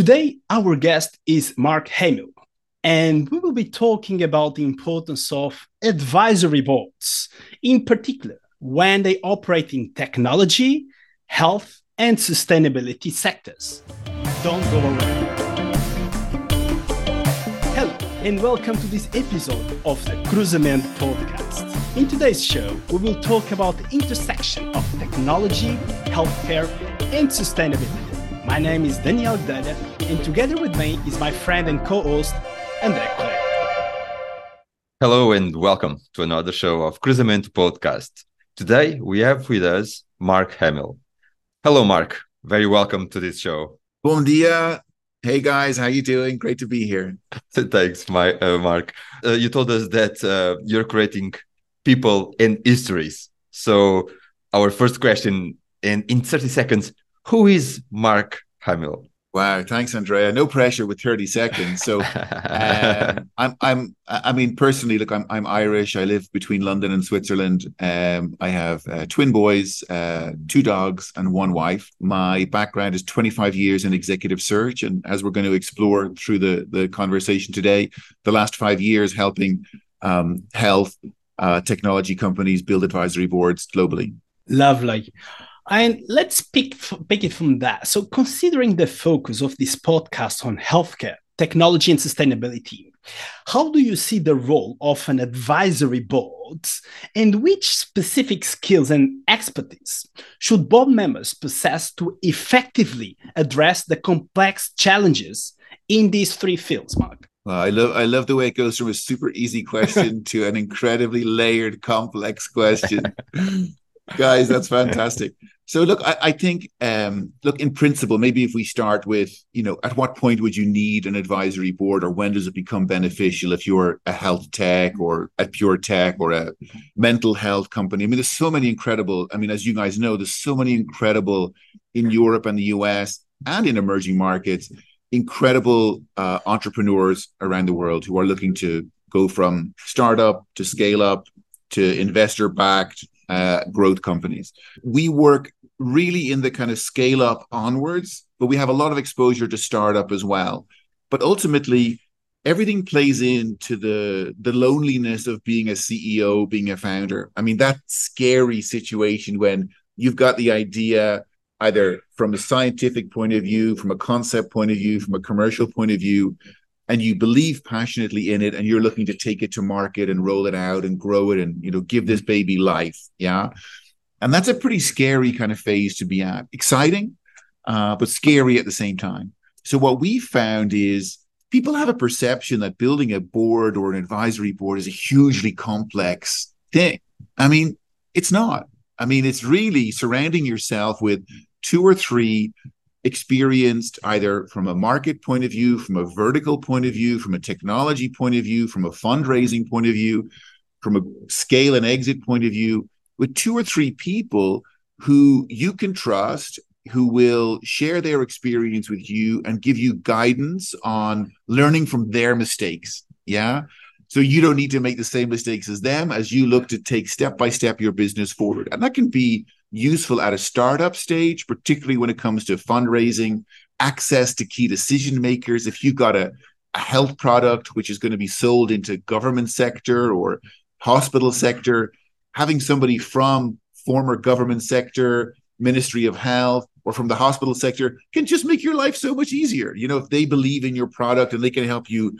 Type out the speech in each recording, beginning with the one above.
Today, our guest is Mark Hamill, and we will be talking about the importance of advisory boards, in particular, when they operate in technology, health, and sustainability sectors. Don't go away. Hello, and welcome to this episode of the Cruzamento podcast. In today's show, we will talk about the intersection of technology, healthcare, and sustainability. My name is Daniel Guedelha, and together with me is my friend and co-host, André Correia. Hello and welcome to another show of Cruzamento Podcast. Today we have with us Mark Hamill. Hello, Mark. Very welcome to this show. Bom dia. Hey guys, how you doing? Great to be here. Thanks, my uh, Mark. Uh, you told us that uh, you're creating people and histories. So our first question, and in 30 seconds, who is Mark Hamill? Wow, thanks, Andrea. No pressure with 30 seconds. So uh, I'm I'm I mean personally, look, I'm I'm Irish. I live between London and Switzerland. Um, I have uh, twin boys, uh, two dogs, and one wife. My background is 25 years in executive search, and as we're going to explore through the the conversation today, the last five years helping um, health uh, technology companies build advisory boards globally. Lovely. And let's pick, pick it from that. So, considering the focus of this podcast on healthcare, technology, and sustainability, how do you see the role of an advisory board and which specific skills and expertise should board members possess to effectively address the complex challenges in these three fields, Mark? Well, I love I love the way it goes from a super easy question to an incredibly layered, complex question. Guys, that's fantastic. So look, I, I think um, look in principle, maybe if we start with, you know, at what point would you need an advisory board or when does it become beneficial if you're a health tech or a pure tech or a mental health company? I mean, there's so many incredible, I mean, as you guys know, there's so many incredible in Europe and the US and in emerging markets, incredible uh, entrepreneurs around the world who are looking to go from startup to scale up to investor backed uh, growth companies. We work really in the kind of scale up onwards, but we have a lot of exposure to startup as well. But ultimately, everything plays into the the loneliness of being a CEO, being a founder. I mean, that scary situation when you've got the idea either from a scientific point of view, from a concept point of view, from a commercial point of view, and you believe passionately in it and you're looking to take it to market and roll it out and grow it and you know give this baby life yeah? And that's a pretty scary kind of phase to be at. Exciting uh, but scary at the same time. So what we found is people have a perception that building a board or an advisory board is a hugely complex thing. I mean it's not. I mean it's really surrounding yourself with two or three experienced either from a market point of view, from a vertical point of view, from a technology point of view, from a fundraising point of view, from a scale and exit point of view, with two or three people who you can trust, who will share their experience with you and give you guidance on learning from their mistakes. Yeah. So you don't need to make the same mistakes as them as you look to take step by step your business forward. And that can be useful at a startup stage, particularly when it comes to fundraising, access to key decision makers. If you've got a, a health product which is going to be sold into government sector or hospital sector, having somebody from former government sector, Ministry of Health, or from the hospital sector can just make your life so much easier. You know, if they believe in your product and they can help you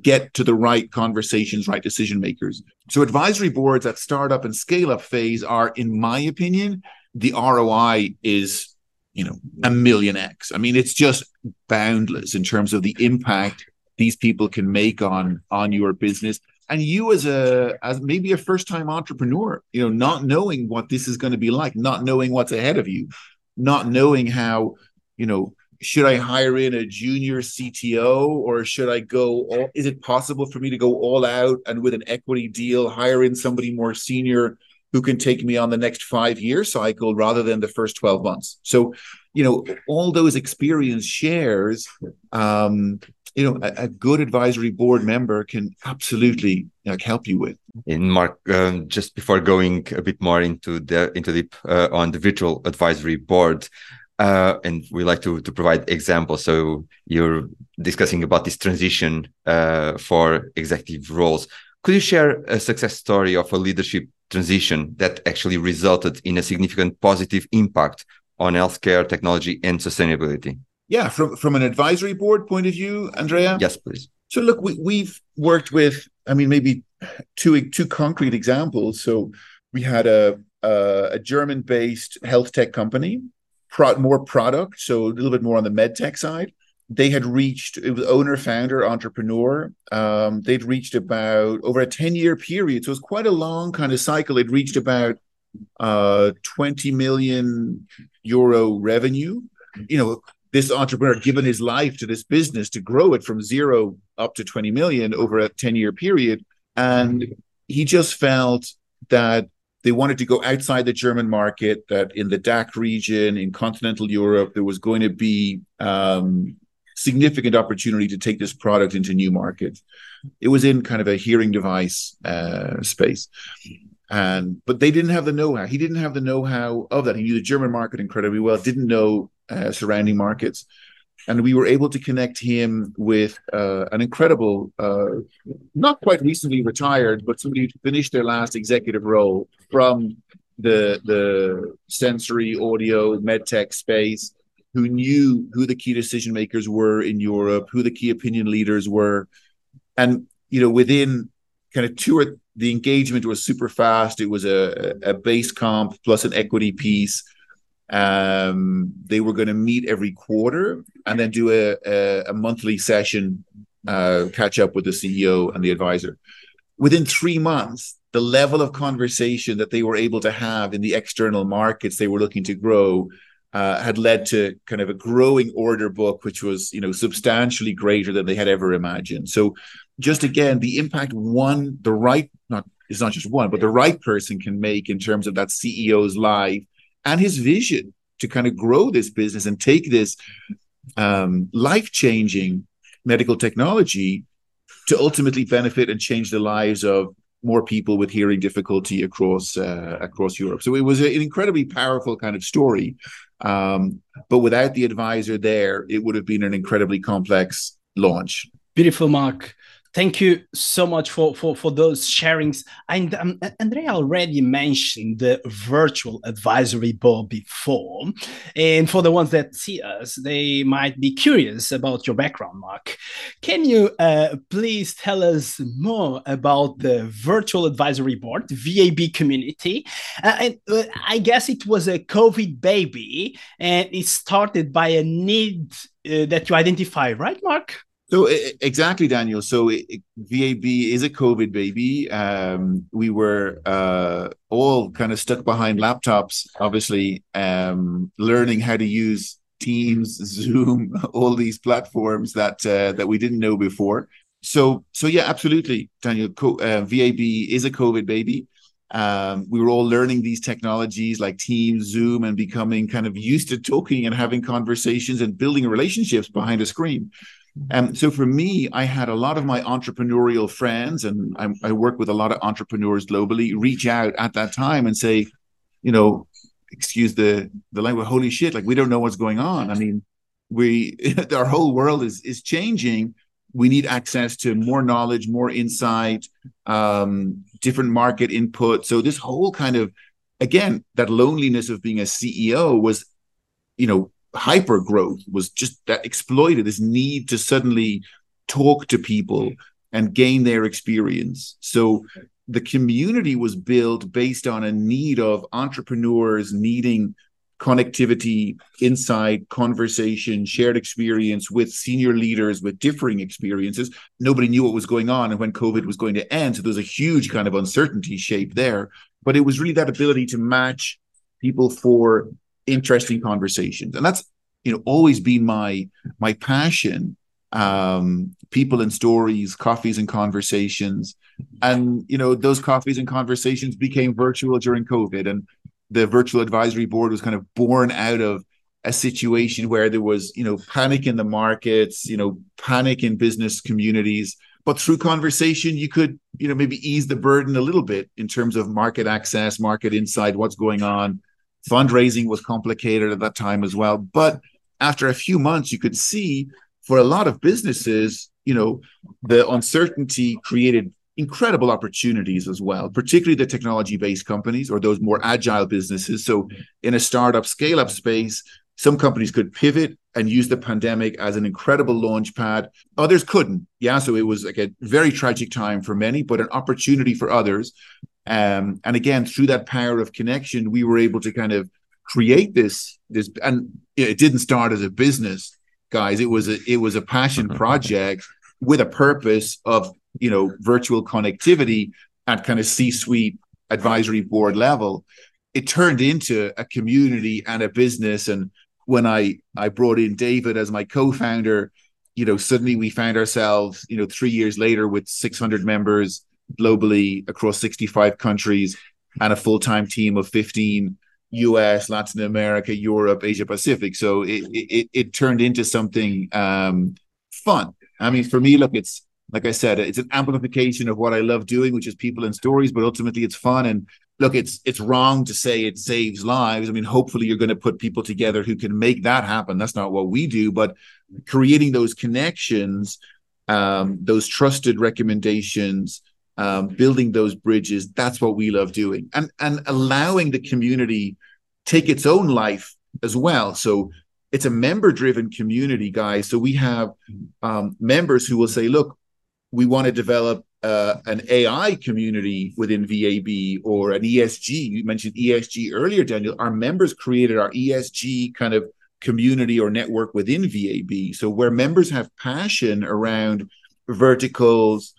get to the right conversations, right decision makers. So advisory boards at startup and scale up phase are, in my opinion, the ROI is, you know, a million X. I mean, it's just boundless in terms of the impact these people can make on on your business. And you as a as maybe a first time entrepreneur, you know, not knowing what this is going to be like, not knowing what's ahead of you, not knowing how, you know, should I hire in a junior CTO or should I go? All, is it possible for me to go all out and with an equity deal hire in somebody more senior who can take me on the next five year cycle rather than the first 12 months? So, you know, all those experience shares, um, you know, a, a good advisory board member can absolutely like help you with. In Mark, um, just before going a bit more into the into the uh, on the virtual advisory board, uh, and we like to to provide examples. So you're discussing about this transition uh, for executive roles. Could you share a success story of a leadership transition that actually resulted in a significant positive impact on healthcare, technology, and sustainability? Yeah, from from an advisory board point of view, Andrea. Yes, please. So look, we we've worked with. I mean, maybe two two concrete examples. So we had a a, a German based health tech company, pro, more product, so a little bit more on the med tech side. They had reached it was owner, founder, entrepreneur. Um, they'd reached about over a ten year period, so it was quite a long kind of cycle. They'd reached about uh, twenty million euro revenue. You know, this entrepreneur given his life to this business to grow it from zero up to 20 million over a 10 year period and he just felt that they wanted to go outside the German market, that in the DACH region, in continental Europe, there was going to be um, significant opportunity to take this product into new markets. It was in kind of a hearing device uh, space. And but they didn't have the know-how. He didn't have the know-how of that. He knew the German market incredibly well, didn't know uh, surrounding markets and we were able to connect him with uh, an incredible, uh, not quite recently retired, but somebody who finished their last executive role from the the sensory audio medtech space, who knew who the key decision makers were in Europe, who the key opinion leaders were, and you know within kind of two or the engagement was super fast. It was a, a base comp plus an equity piece um, they were going to meet every quarter and then do a, a, a monthly session, uh, catch up with the CEO and the advisor. Within three months, the level of conversation that they were able to have in the external markets they were looking to grow uh, had led to kind of a growing order book, which was you know substantially greater than they had ever imagined. So, just again, the impact one, the right not it's not just one, but the right person can make in terms of that CEO's life and his vision to kind of grow this business and take this um, life changing medical technology to ultimately benefit and change the lives of more people with hearing difficulty across uh, across Europe. So it was an incredibly powerful kind of story. Um, but without the advisor there, it would have been an incredibly complex launch. Beautiful, Mark. Thank you so much for, for, for those sharings. And um, Andrea already mentioned the virtual advisory board before. And for the ones that see us, they might be curious about your background, Mark. Can you uh, please tell us more about the virtual advisory board, VAB community? Uh, and uh, I guess it was a COVID baby and it started by a need uh, that you identify, right, Mark? So exactly, Daniel. So it, VAB is a COVID baby. Um, we were uh, all kind of stuck behind laptops, obviously, um, learning how to use Teams, Zoom, all these platforms that uh, that we didn't know before. So, so yeah, absolutely, Daniel. Co- uh, VAB is a COVID baby. Um, we were all learning these technologies like Teams, Zoom, and becoming kind of used to talking and having conversations and building relationships behind a screen. Um, so for me, I had a lot of my entrepreneurial friends, and I, I work with a lot of entrepreneurs globally, reach out at that time and say, you know, excuse the the language, holy shit, like we don't know what's going on. I mean, we our whole world is is changing. We need access to more knowledge, more insight, um, different market input. So this whole kind of again, that loneliness of being a CEO was, you know, hyper growth was just that exploited this need to suddenly talk to people mm-hmm. and gain their experience. So the community was built based on a need of entrepreneurs needing connectivity, insight, conversation, shared experience with senior leaders with differing experiences. Nobody knew what was going on and when COVID was going to end. So there was a huge kind of uncertainty shape there. But it was really that ability to match people for interesting conversations. And that's you know always been my my passion um people and stories coffees and conversations. And you know those coffees and conversations became virtual during covid. And the virtual advisory board was kind of born out of a situation where there was you know panic in the markets you know panic in business communities. But through conversation you could you know maybe ease the burden a little bit in terms of market access market insight what's going on Fundraising was complicated at that time as well. But after a few months, you could see for a lot of businesses, you know, the uncertainty created incredible opportunities as well, particularly the technology based companies or those more agile businesses. So, in a startup scale up space, some companies could pivot and use the pandemic as an incredible launch pad. Others couldn't. Yeah. So it was like a very tragic time for many, but an opportunity for others. Um, and again, through that power of connection, we were able to kind of create this, this, and it didn't start as a business, guys. It was a it was a passion project with a purpose of you know virtual connectivity at kind of C-suite advisory board level. It turned into a community and a business and when I I brought in David as my co-founder, you know, suddenly we found ourselves, you know, three years later with 600 members globally across 65 countries and a full-time team of 15 US, Latin America, Europe, Asia Pacific. So it it, it turned into something um, fun. I mean, for me, look, it's like I said, it's an amplification of what I love doing, which is people and stories. But ultimately, it's fun. And look, it's it's wrong to say it saves lives. I mean, hopefully you're going to put people together who can make that happen. That's not what we do, but creating those connections, um, those trusted recommendations, um, building those bridges. That's what we love doing, and and allowing the community take its own life as well. So it's a member driven community, guys. So we have um, members who will say, look, we want to develop uh, an AI community within VAB or an ESG. You mentioned ESG earlier, Daniel. Our members created our ESG kind of community or network within VAB. So where members have passion around verticals,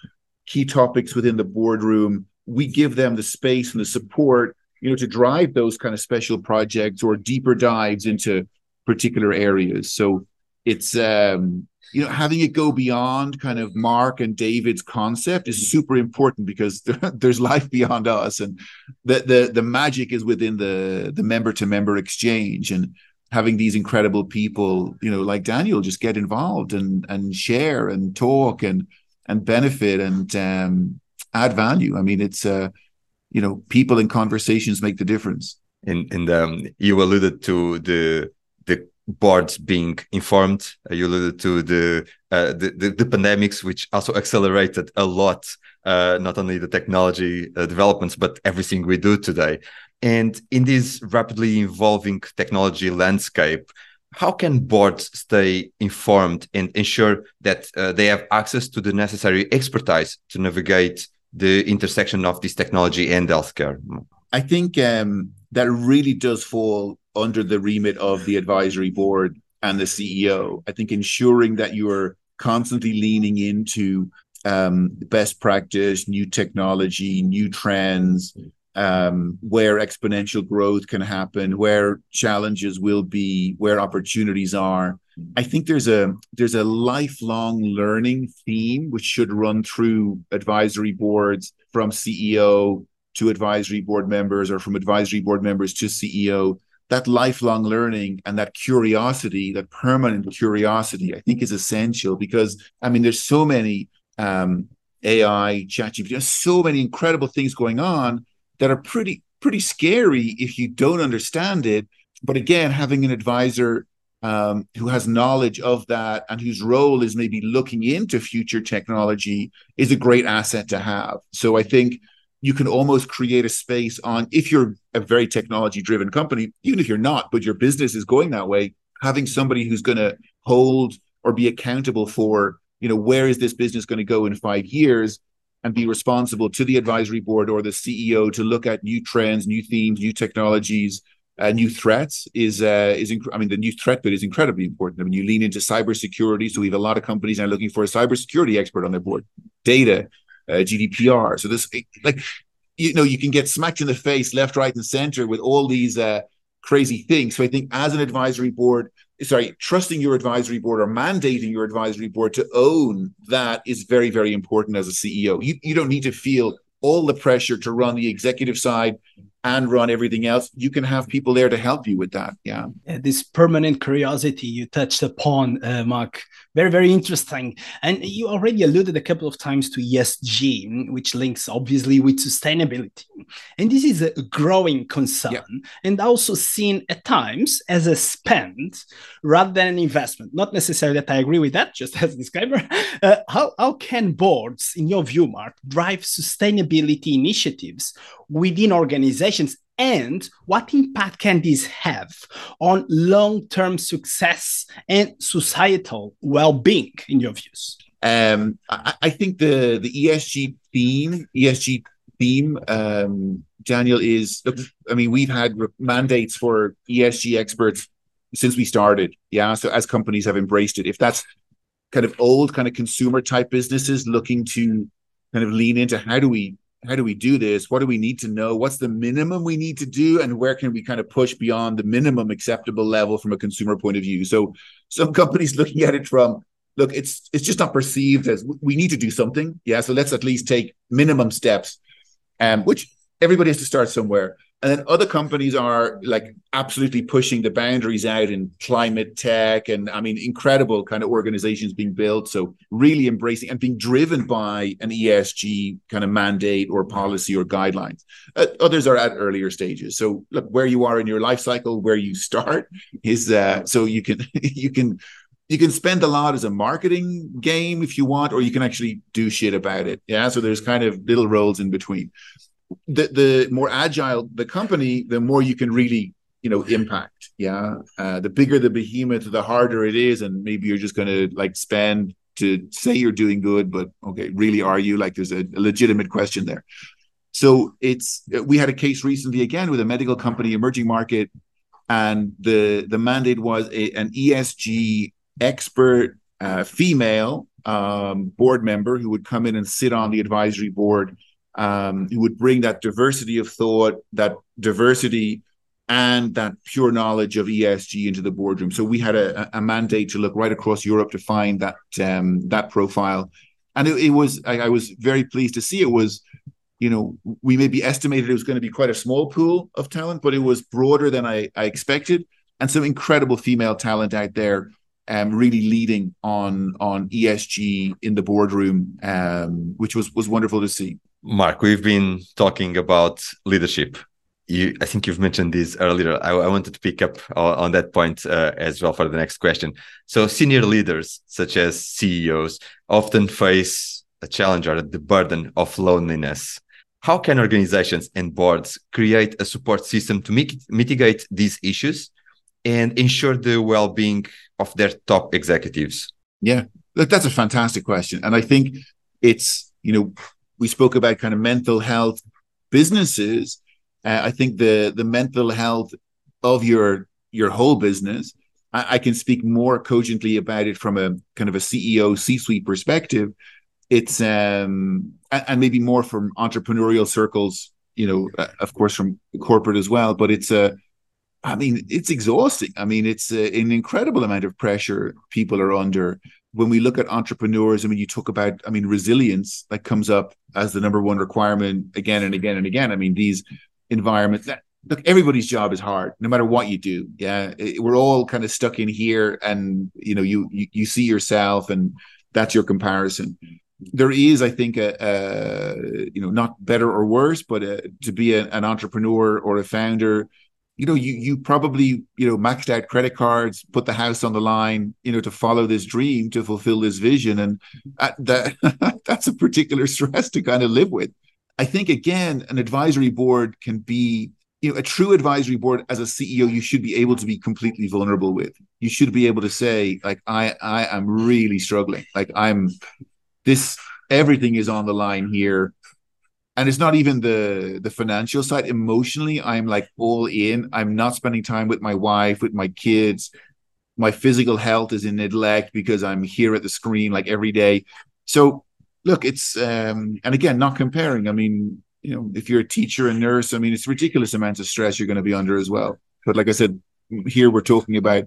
key topics within the boardroom, we give them the space and the support, you know, to drive those kind of special projects or deeper dives into particular areas. So it's um you know having it go beyond kind of mark and david's concept is super important because there's life beyond us and the, the the magic is within the the member to member exchange and having these incredible people you know like daniel just get involved and and share and talk and and benefit and um add value i mean it's uh you know people and conversations make the difference and and um you alluded to the the boards being informed. Uh, you alluded to the, uh, the, the, the pandemics, which also accelerated a lot, uh, not only the technology uh, developments, but everything we do today. And in this rapidly evolving technology landscape, how can boards stay informed and ensure that uh, they have access to the necessary expertise to navigate the intersection of this technology and healthcare? I think um, that really does fall under the remit of the advisory board and the CEO. I think ensuring that you are constantly leaning into um, best practice, new technology, new trends, um, where exponential growth can happen, where challenges will be, where opportunities are. I think there's a there's a lifelong learning theme which should run through advisory boards from CEO to advisory board members or from advisory board members to CEO that lifelong learning and that curiosity, that permanent curiosity, I think is essential because I mean, there's so many um, AI, ChatGPT, there's so many incredible things going on that are pretty pretty scary if you don't understand it. But again, having an advisor um, who has knowledge of that and whose role is maybe looking into future technology is a great asset to have. So I think you can almost create a space on if you're a very technology driven company even if you're not but your business is going that way having somebody who's going to hold or be accountable for you know where is this business going to go in 5 years and be responsible to the advisory board or the CEO to look at new trends new themes new technologies uh, new threats is uh, is inc- I mean the new threat bit is incredibly important. I mean you lean into cybersecurity, so we have a lot of companies now looking for a cybersecurity expert on their board. Data, uh, GDPR. So this, like, you know, you can get smacked in the face, left, right, and center with all these uh, crazy things. So I think as an advisory board, sorry, trusting your advisory board or mandating your advisory board to own that is very, very important as a CEO. You you don't need to feel all the pressure to run the executive side and run everything else. You can have people there to help you with that. Yeah. this permanent curiosity you touched upon, uh, Mark, Very, very interesting. And you already alluded a couple of times to ESG, which links obviously with sustainability. And this is a growing concern yeah. and also seen at times as a spend rather than an investment. Not necessarily that I agree with that, just as a disclaimer. Uh, how, how can boards, in your view, Mark, drive sustainability initiatives within organizations and what impact can this have on long-term success and societal well-being in your views? Um, I, I, think the the esg theme esg theme um, daniel is look i mean we've had mandates for esg experts since we started yeah? So as companies have embraced it if that's kind of old kind of consumer type businesses looking to kind of lean into how do we how do we do this? What do we need to know? What's the minimum we need to do? And where can we kind of push beyond the minimum acceptable level from a consumer point of view? So some companies looking at it from look, it's it's just not perceived as we need to do something. Yeah. So let's at least take minimum steps. Um, which everybody has to start somewhere. And then other companies are like absolutely pushing the boundaries out in climate tech and I mean incredible kind of organizations being built. So really embracing and being driven by an ESG kind of mandate or policy or guidelines. Uh, others are at earlier stages. So look where you are in your life cycle, where you start is uh, so you can you can you can spend a lot as a marketing game if you want, or you can actually do shit about it. Yeah. So there's kind of little roles in between the the more agile the company, the more you can really you know impact. Yeah, uh, the bigger the behemoth, the harder it is, and maybe you're just going to like spend to say you're doing good, but okay, really are you? Like, there's a, a legitimate question there. So it's we had a case recently again with a medical company, emerging market, and the the mandate was a, an ESG expert uh, female um, board member who would come in and sit on the advisory board um, who would bring that diversity of thought, that diversity, and that pure knowledge of ESG into the boardroom. So we had a, a mandate to look right across Europe to find that um, that profile, and it, it was I, I, was very pleased to see it was. You know, we maybe estimated it was going to be quite a small pool of talent, but it was broader than I, I expected, and some incredible female talent out there um, really leading on on ESG in the boardroom, um, which was was wonderful to see. Mark, we've been talking about leadership. You, I think you've mentioned this earlier. I, I wanted to pick up on, on that point uh, as well for the next question. So, senior leaders, such as CEOs, often face a challenge or the burden of loneliness. How can organizations and boards create a support system to mit mitigate these issues and ensure the well-being of their top executives? Yeah, that's a fantastic question, and I think it's you know we spoke about kind of mental health businesses. Uh, I think the the mental health of your your whole business. I, I, can speak more cogently about it from a kind of a CEO C-suite perspective. It's um and, and maybe more from entrepreneurial circles, you know, uh, of course from corporate as well. But it's a I mean, it's exhausting. I mean, it's a, an incredible amount of pressure people are under when we look at entrepreneurs, I mean, you talk about, I mean, resilience that comes up as the number one requirement again and again and again. I mean, these environments that look, everybody's job is hard, no matter what you do. Yeah, we're all kind of stuck in here, and you know, you you, you see yourself, and that's your comparison. There is, I think, a, a you know, not better or worse, but a, to be a, an entrepreneur or a founder you know, you you probably you know maxed out credit cards, put the house on the line, you know, to follow this dream, to fulfill this vision, and mm-hmm. that that's a particular stress to kind of live with. I think again, an advisory board can be, you know, a true advisory board as a CEO, you should be able to be completely vulnerable with. You should be able to say, like, I I am really struggling. Like I'm this everything is on the line here and it's not even the the financial side. Emotionally i'm like all in. I'm not spending time with my wife with my kids. My physical health is in neglect because i'm here at the screen like every day. So look it's um and again not comparing. I mean you know if you're a teacher and nurse i mean it's ridiculous amounts of stress you're going to be under as well. But like i said here we're talking about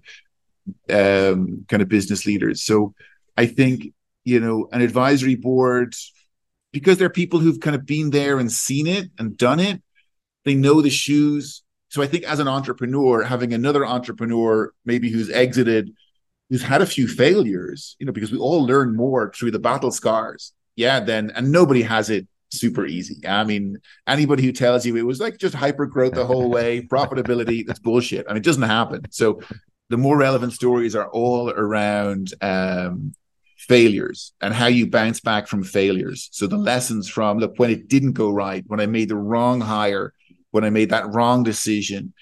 um kind of business leaders. So i think you know an advisory board because they're people who've kind of been there and seen it and done it. They know the shoes. So I think as an entrepreneur, having another entrepreneur maybe who's exited who's had a few failures, you know, because we all learn more through the battle scars. Yeah, then and nobody has it super easy. I mean, anybody who tells you it was like just hyper growth the whole way, profitability, that's bullshit. I mean, it doesn't happen. So the more relevant stories are all around um, failures and how you bounce back from failures. So the lessons from look when it didn't go right, when I made the wrong hire, when I made that wrong decision,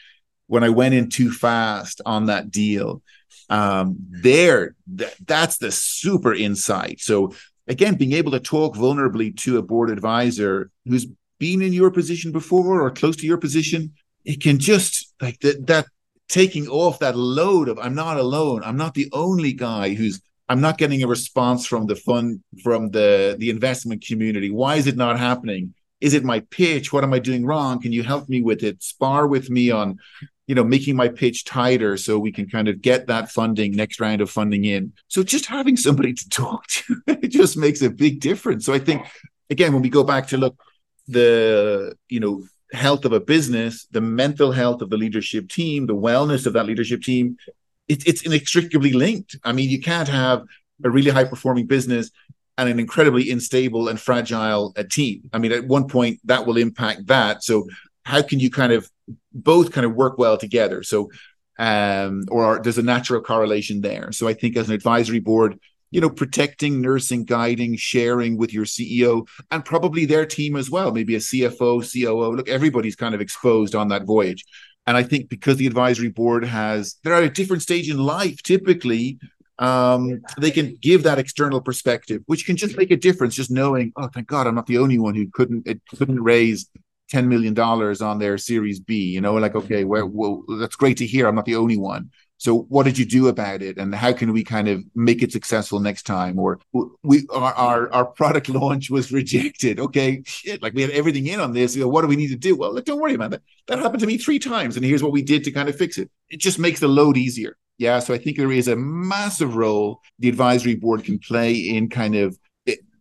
when I went in too fast on that deal. Um, there, th- that's the super insight. So again, being able to talk vulnerably to a board advisor who's been in your position before or close to your position, it can just like that that taking off that load of I'm not alone. I'm not the only guy who's I'm not getting a response from the fund from the the investment community. Why is it not happening? Is it my pitch? What am I doing wrong? Can you help me with it? Spar with me on, you know, making my pitch tighter so we can kind of get that funding, next round of funding in. So just having somebody to talk to, it just makes a big difference. So I think again, when we go back to look the, you know, health of a business, the mental health of the leadership team, the wellness of that leadership team, it, it's inextricably linked. I mean, you can't have a really high performing business and an incredibly unstable and fragile uh, team. I mean, at one point that will impact that. So how can you kind of both kind of work well together? So um, or there's a natural correlation there. So I think as an advisory board, you know, protecting, nursing, guiding, sharing with your CEO and probably their team as well, maybe a CFO, COO. Look, everybody's kind of exposed on that voyage. And I think because the advisory board has, they're at a different stage in life typically, um, they can give that external perspective, which can just make a difference. Just knowing, oh, thank God, I'm not the only one who couldn't it couldn't raise ten million dollars on their Series B. You know, like okay, well, well, that's great to hear. I'm not the only one. So what did you do about it, and how can we kind of make it successful next time? Or we our our, our product launch was rejected. Okay, shit, like we had everything in on this. You know, what do we need to do? Well, don't worry, man. That that happened to me three times, and here's what we did to kind of fix it. It just makes the load easier. Yeah, so I think there is a massive role the advisory board can play in kind of,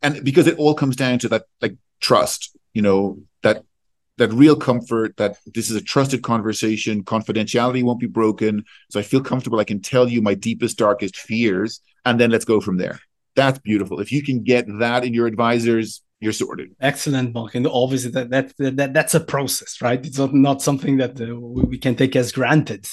and because it all comes down to that like trust, you know, that real comfort that this is a trusted conversation, confidentiality won't be broken, so I feel comfortable. I can tell you my deepest, darkest fears, and then let's go from there. That's beautiful. If you can get that in your advisors you're sorted. Excellent, Mark. And obviously, that, that, that that's a process, right? It's not, not something that uh, we can take as granted.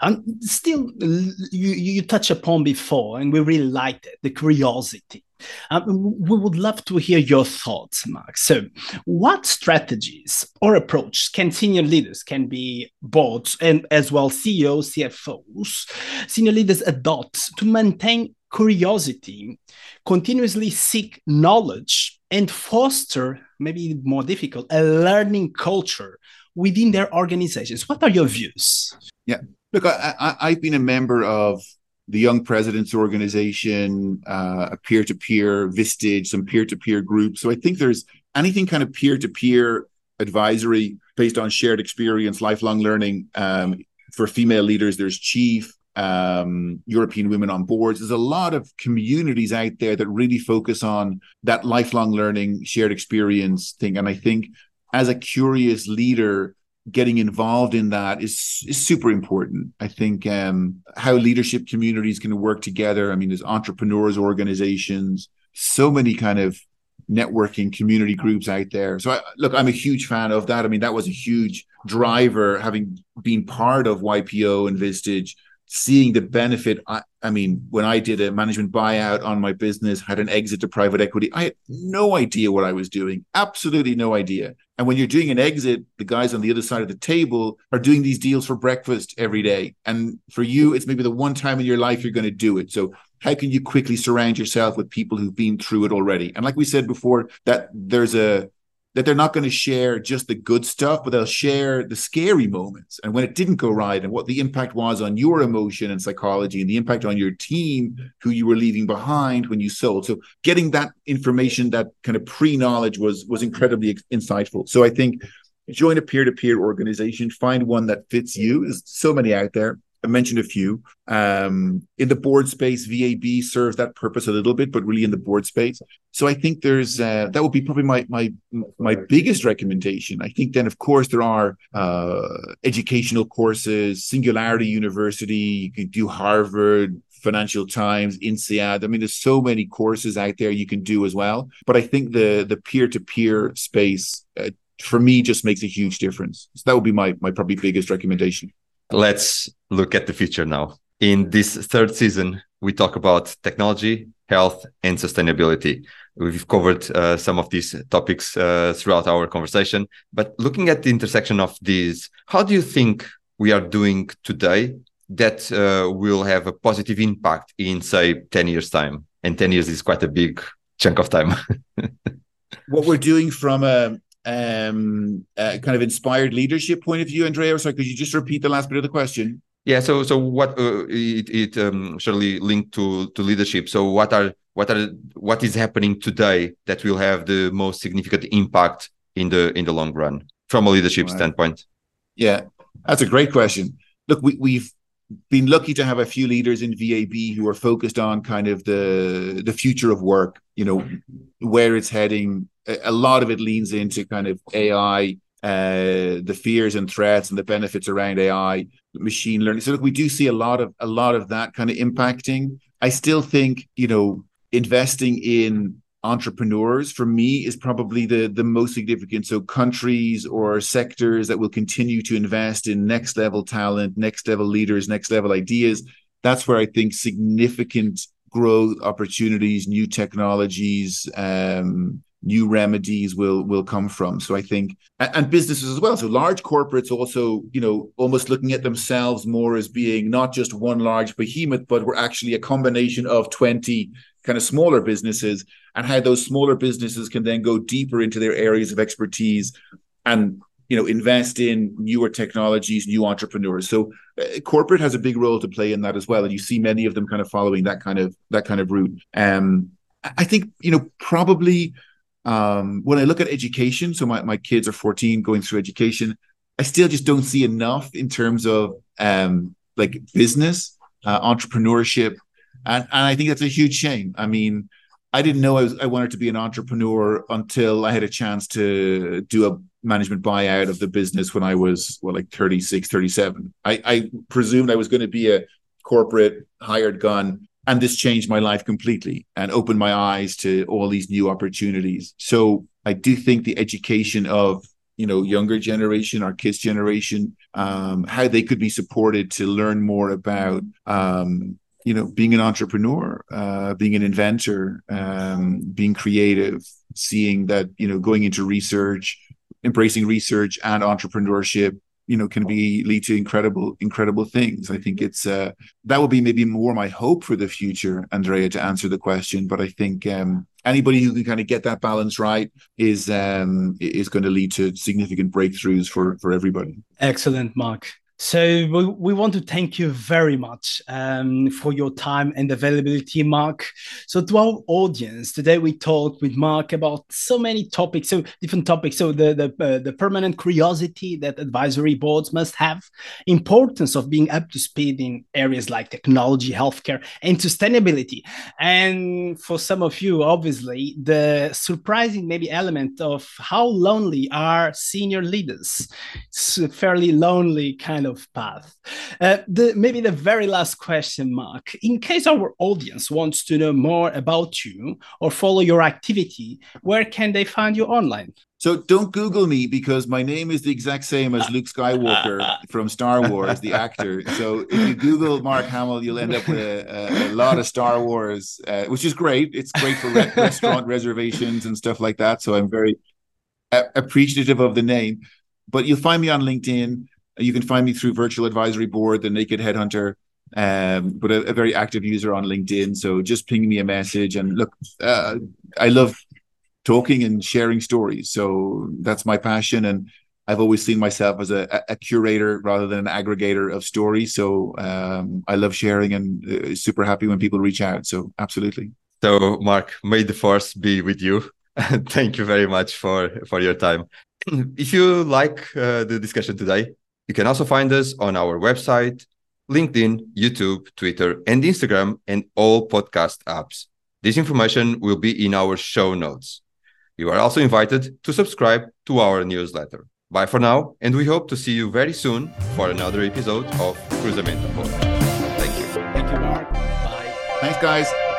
And still, you you touched upon before, and we really liked it, the curiosity. Um, we would love to hear your thoughts, Mark. So, what strategies or approach can senior leaders, can be boards and as well CEOs, CFOs, senior leaders adopt to maintain curiosity, continuously seek knowledge, and foster, maybe more difficult, a learning culture within their organizations. What are your views? Yeah, look, I, have been a member of the Young Presidents Organization, uh, a peer to peer, Vistage, some peer to peer groups. So I think there's anything kind of peer to peer advisory based on shared experience, lifelong learning. Um, for female leaders, there's Chief, um, European Women on Boards. There's a lot of communities out there that really focus on that lifelong learning, shared experience thing. And I think as a curious leader, getting involved in that is, is super important. I think um, how leadership communities can work together. I mean, there's entrepreneurs organizations, so many kind of networking community groups out there. So I, look, I'm a huge fan of that. I mean, that was a huge driver having been part of YPO and Vistage seeing the benefit. I, I, mean, when I did a management buyout on my business, had an exit to private equity, I had no idea what I was doing. Absolutely no idea. And when you're doing an exit, the guys on the other side of the table are doing these deals for breakfast every day. And for you, it's maybe the one time in your life you're going to do it. So how can you quickly surround yourself with people who've been through it already? And like we said before, that there's a that they're not going to share just the good stuff, but they'll share the scary moments and when it didn't go right and what the impact was on your emotion and psychology and the impact on your team who you were leaving behind when you sold. So getting that information, that kind of pre-knowledge was was incredibly insightful. So I think join a peer-to-peer organization, find one that fits you. There's so many out there. I mentioned a few. Um, in the board space, VAB serves that purpose a little bit, but really in the board space. So I think there's uh, that would be probably my my my biggest recommendation. I think then, of course, there are uh, educational courses, Singularity University. You can do Harvard, Financial Times, INSEAD. I mean, there's so many courses out there you can do as well. But I think the the peer to peer space uh, for me just makes a huge difference. So that would be my my probably biggest recommendation. Let's look at the future now. In this third season, we talk about technology, health, and sustainability. We've covered uh, some of these topics uh, throughout our conversation. But looking at the intersection of these, how do you think we are doing today that uh, will have a positive impact in, say, 10 years' time? And 10 years is quite a big chunk of time. what we're doing from a, um, a kind of inspired leadership point of view, Andrea, sorry, could you just repeat the last bit of the question? Yeah, so so what uh, it it um, surely linked to to leadership. So what are what are what is happening today that will have the most significant impact in the in the long run from a leadership right. standpoint? Yeah, that's a great question. Look, we, we've been lucky to have a few leaders in VAB who are focused on kind of the the future of work. You know, where it's heading. A lot of it leans into kind of AI, uh, the fears and threats and the benefits around AI machine learning. So look, we do see a lot of a lot of that kind of impacting. I still think, you know, investing in entrepreneurs for me is probably the the most significant so countries or sectors that will continue to invest in next level talent next level leaders next level ideas that's where i think significant growth opportunities new technologies um, new remedies will will come from. So i think and businesses as well. So large corporates also you know almost looking at themselves more as being not just one large behemoth but we're actually a combination of 20 kind of smaller businesses and how those smaller businesses can then go deeper into their areas of expertise and you know invest in newer technologies new entrepreneurs. So uh, corporate has a big role to play in that as well and you see many of them kind of following that kind of that kind of route. Um i think you know probably um, when I look at education, so my, my kids are 14 going through education, I still just don't see enough in terms of um, like business, uh, entrepreneurship. And, and I think that's a huge shame. I mean, I didn't know I, was, I wanted to be an entrepreneur until I had a chance to do a management buyout of the business when I was, well, like 36, 37. I, I presumed I was going to be a corporate hired gun and this changed my life completely and opened my eyes to all these new opportunities. So i do think the education of you know younger generation our kids generation um, how they could be supported to learn more about um, you know being an entrepreneur uh, being an inventor um, being creative seeing that you know going into research embracing research and entrepreneurship you know can be lead to incredible incredible things. I think it's uh that would be maybe more my hope for the future andrea to answer the question but i think um anybody who can kind of get that balance right is um is going to lead to significant breakthroughs for for everybody. Excellent mark so we, we want to thank you very much um, for your time and availability, Mark. So to our audience, today we talked with Mark about so many topics, so different topics. So the the, uh, the permanent curiosity that advisory boards must have, importance of being up to speed in areas like technology, healthcare, and sustainability. And for some of you, obviously, the surprising maybe element of how lonely are senior leaders. It's fairly lonely kind of of path. Uh, the, maybe the very last question, Mark. In case our audience wants to know more about you or follow your activity, where can they find you online? So don't Google me because my name is the exact same as Luke Skywalker from Star Wars, the actor. So if you Google Mark Hamill, you'll end up with a, a, a lot of Star Wars, uh, which is great. It's great for re- restaurant reservations and stuff like that. So I'm very uh, appreciative of the name. But you'll find me on LinkedIn. You can find me through Virtual Advisory Board, the Naked Headhunter, um, but a, a, very active user on LinkedIn. So just ping me a message. And look, uh, I love talking and sharing stories. So that's my passion. And I've always seen myself as a, a curator rather than an aggregator of stories. So um, I love sharing and uh, super happy when people reach out. So absolutely. So Mark, may the force be with you. Thank you very much for for your time. If you like uh, the discussion today, you can also find us on our website, LinkedIn, YouTube, Twitter, and Instagram, and all podcast apps. This information will be in our show notes. You are also invited to subscribe to our newsletter. Bye for now, and we hope to see you very soon for another episode of Cruzamento Thank you. Thank you, Mark. Bye. Thanks, guys.